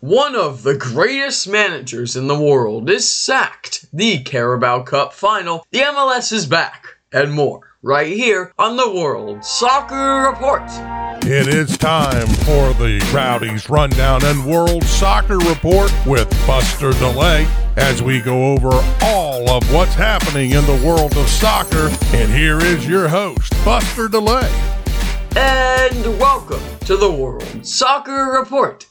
One of the greatest managers in the world is sacked. The Carabao Cup final, the MLS is back, and more right here on the World Soccer Report. It is time for the Rowdies Rundown and World Soccer Report with Buster DeLay as we go over all of what's happening in the world of soccer. And here is your host, Buster DeLay. And welcome to the World Soccer Report.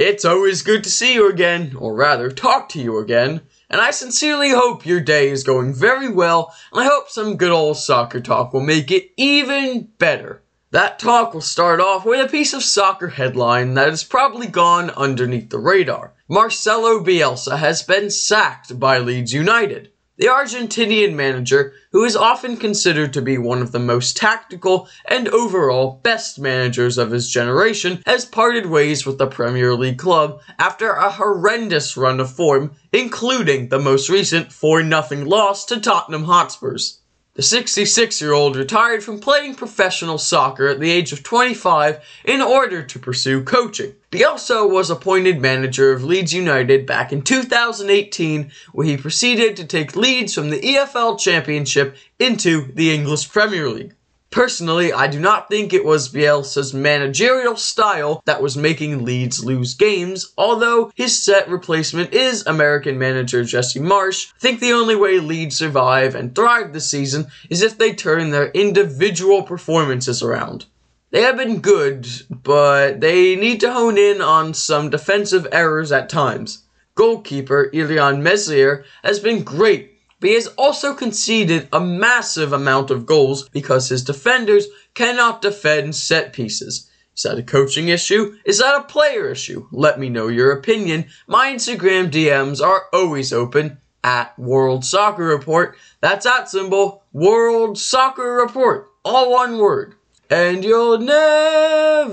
It's always good to see you again, or rather, talk to you again. And I sincerely hope your day is going very well, and I hope some good old soccer talk will make it even better. That talk will start off with a piece of soccer headline that has probably gone underneath the radar. Marcelo Bielsa has been sacked by Leeds United. The Argentinian manager, who is often considered to be one of the most tactical and overall best managers of his generation, has parted ways with the Premier League club after a horrendous run of form, including the most recent 4 0 loss to Tottenham Hotspurs. The 66 year old retired from playing professional soccer at the age of 25 in order to pursue coaching. Bielsa was appointed manager of Leeds United back in 2018, where he proceeded to take Leeds from the EFL Championship into the English Premier League. Personally, I do not think it was Bielsa's managerial style that was making Leeds lose games, although his set replacement is American manager Jesse Marsch. I think the only way Leeds survive and thrive this season is if they turn their individual performances around. They have been good, but they need to hone in on some defensive errors at times. Goalkeeper Illan Meslier has been great but he has also conceded a massive amount of goals because his defenders cannot defend set pieces. Is that a coaching issue? Is that a player issue? Let me know your opinion. My Instagram DMs are always open at World Soccer Report. That's at symbol World Soccer Report. All one word. And you'll never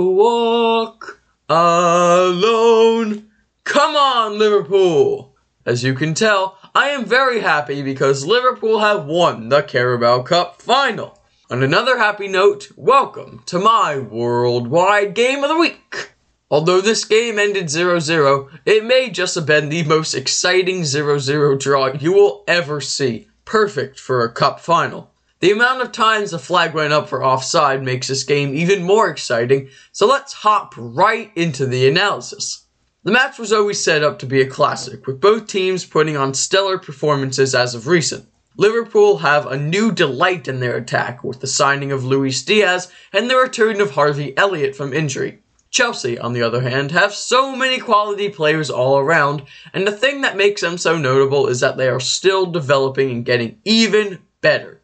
walk alone. Come on, Liverpool. As you can tell, I am very happy because Liverpool have won the Carabao Cup final. On another happy note, welcome to my worldwide game of the week. Although this game ended 0 0, it may just have been the most exciting 0 0 draw you will ever see. Perfect for a cup final. The amount of times the flag went up for offside makes this game even more exciting, so let's hop right into the analysis. The match was always set up to be a classic, with both teams putting on stellar performances as of recent. Liverpool have a new delight in their attack with the signing of Luis Diaz and the return of Harvey Elliott from injury. Chelsea, on the other hand, have so many quality players all around, and the thing that makes them so notable is that they are still developing and getting even better.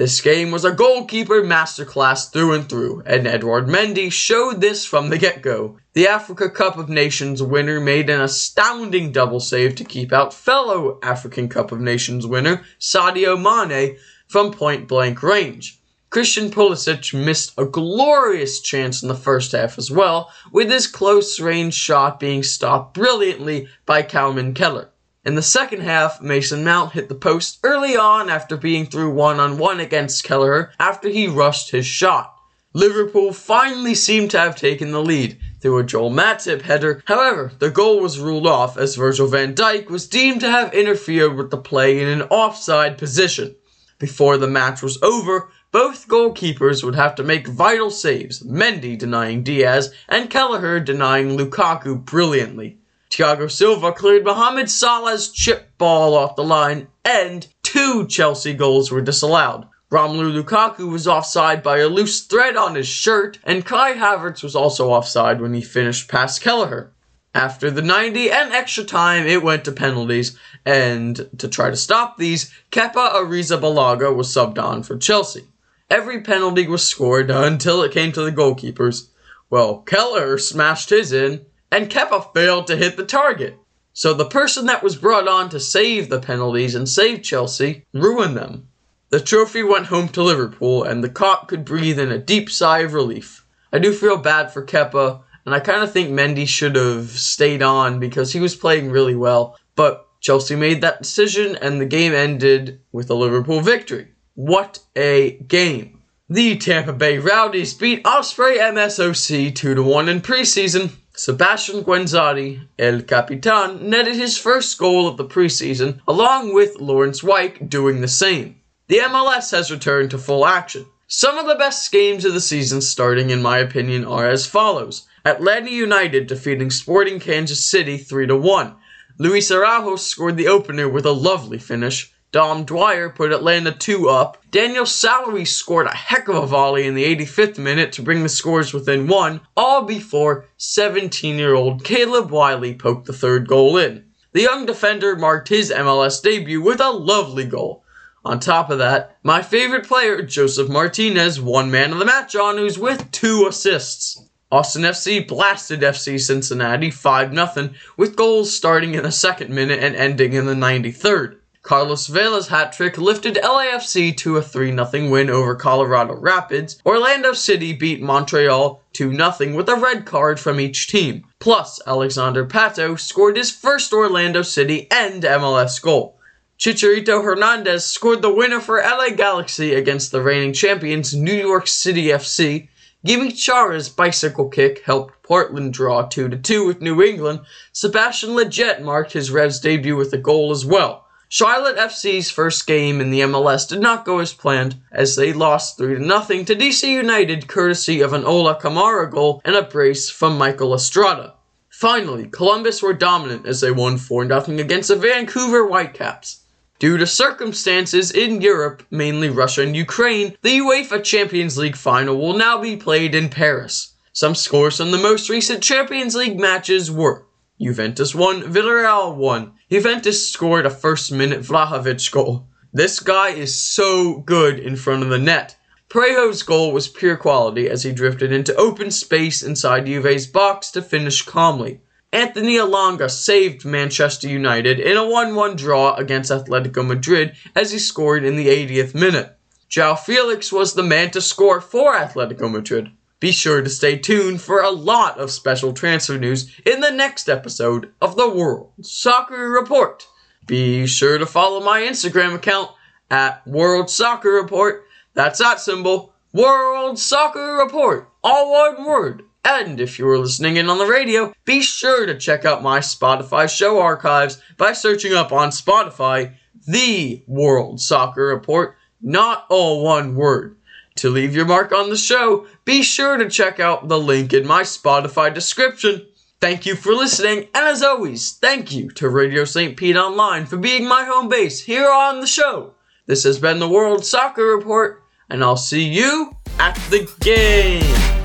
This game was a goalkeeper masterclass through and through, and Edouard Mendy showed this from the get go. The Africa Cup of Nations winner made an astounding double save to keep out fellow African Cup of Nations winner Sadio Mane from point blank range. Christian Pulisic missed a glorious chance in the first half as well, with his close range shot being stopped brilliantly by Kalman Keller. In the second half, Mason Mount hit the post early on after being through one on one against Kelleher after he rushed his shot. Liverpool finally seemed to have taken the lead through a Joel Matip header. However, the goal was ruled off as Virgil van Dijk was deemed to have interfered with the play in an offside position. Before the match was over, both goalkeepers would have to make vital saves, Mendy denying Diaz and Kelleher denying Lukaku brilliantly. Thiago Silva cleared Mohamed Salah's chip ball off the line, and two Chelsea goals were disallowed. Romelu Lukaku was offside by a loose thread on his shirt, and Kai Havertz was also offside when he finished past Kelleher. After the 90 and extra time, it went to penalties, and to try to stop these, Kepa Arrizabalaga was subbed on for Chelsea. Every penalty was scored until it came to the goalkeepers. Well, Kelleher smashed his in, and Kepa failed to hit the target. So the person that was brought on to save the penalties and save Chelsea ruined them. The trophy went home to Liverpool, and the Kop could breathe in a deep sigh of relief. I do feel bad for Kepa, and I kind of think Mendy should have stayed on because he was playing really well. But Chelsea made that decision, and the game ended with a Liverpool victory. What a game! The Tampa Bay Rowdies beat Osprey MSOC 2 1 in preseason Sebastian Guenzatti, El Capitan, netted his first goal of the preseason, along with Lawrence White doing the same. The MLS has returned to full action. Some of the best games of the season starting, in my opinion, are as follows. Atlanta United defeating Sporting Kansas City 3 1. Luis Araujo scored the opener with a lovely finish. Dom Dwyer put Atlanta 2 up. Daniel Salloi scored a heck of a volley in the 85th minute to bring the scores within one, all before 17 year old Caleb Wiley poked the third goal in. The young defender marked his MLS debut with a lovely goal. On top of that, my favorite player, Josef Martinez, won man of the match honors with two assists. Austin FC blasted FC Cincinnati 5 0 with goals starting in the second minute and ending in the 93rd. Carlos Vela's hat trick lifted LAFC to a 3 0 win over Colorado Rapids. Orlando City beat Montreal 2 0 with a red card from each team. Plus, Alexandre Pato scored his first Orlando City and MLS goal. Chicharito Hernandez scored the winner for LA Galaxy against the reigning champions New York City FC. Yimmi Chara's bicycle kick helped Portland draw 2 2 with New England. Sebastian Lletget marked his Revs debut with a goal as well. Charlotte FC's first game in the MLS did not go as planned, as they lost 3 0 to DC United courtesy of an Ola Kamara goal and a brace from Michael Estrada. Finally, Columbus were dominant as they won 4 0 against the Vancouver Whitecaps. Due to circumstances in Europe, mainly Russia and Ukraine, the UEFA Champions League final will now be played in Paris. Some scores from the most recent Champions League matches were Juventus won, Villarreal won. Juventus scored a first minute Vlahovic goal. This guy is so good in front of the net. Parejo's goal was pure quality as he drifted into open space inside Juve's box to finish calmly. Anthony Elanga saved Manchester United in a 1 1 draw against Atletico Madrid as he scored in the 80th minute. João Felix was the man to score for Atletico Madrid. Be sure to stay tuned for a lot of special transfer news in the next episode of the World Soccer Report. Be sure to follow my Instagram account at World Soccer Report. That's that symbol, World Soccer Report, all one word. And if you are listening in on the radio, be sure to check out my Spotify show archives by searching up on Spotify the World Soccer Report, not all one word. To leave your mark on the show, be sure to check out the link in my Spotify description. Thank you for listening, and as always, thank you to Radio St. Pete Online for being my home base here on the show. This has been the World Soccer Report, and I'll see you at the game.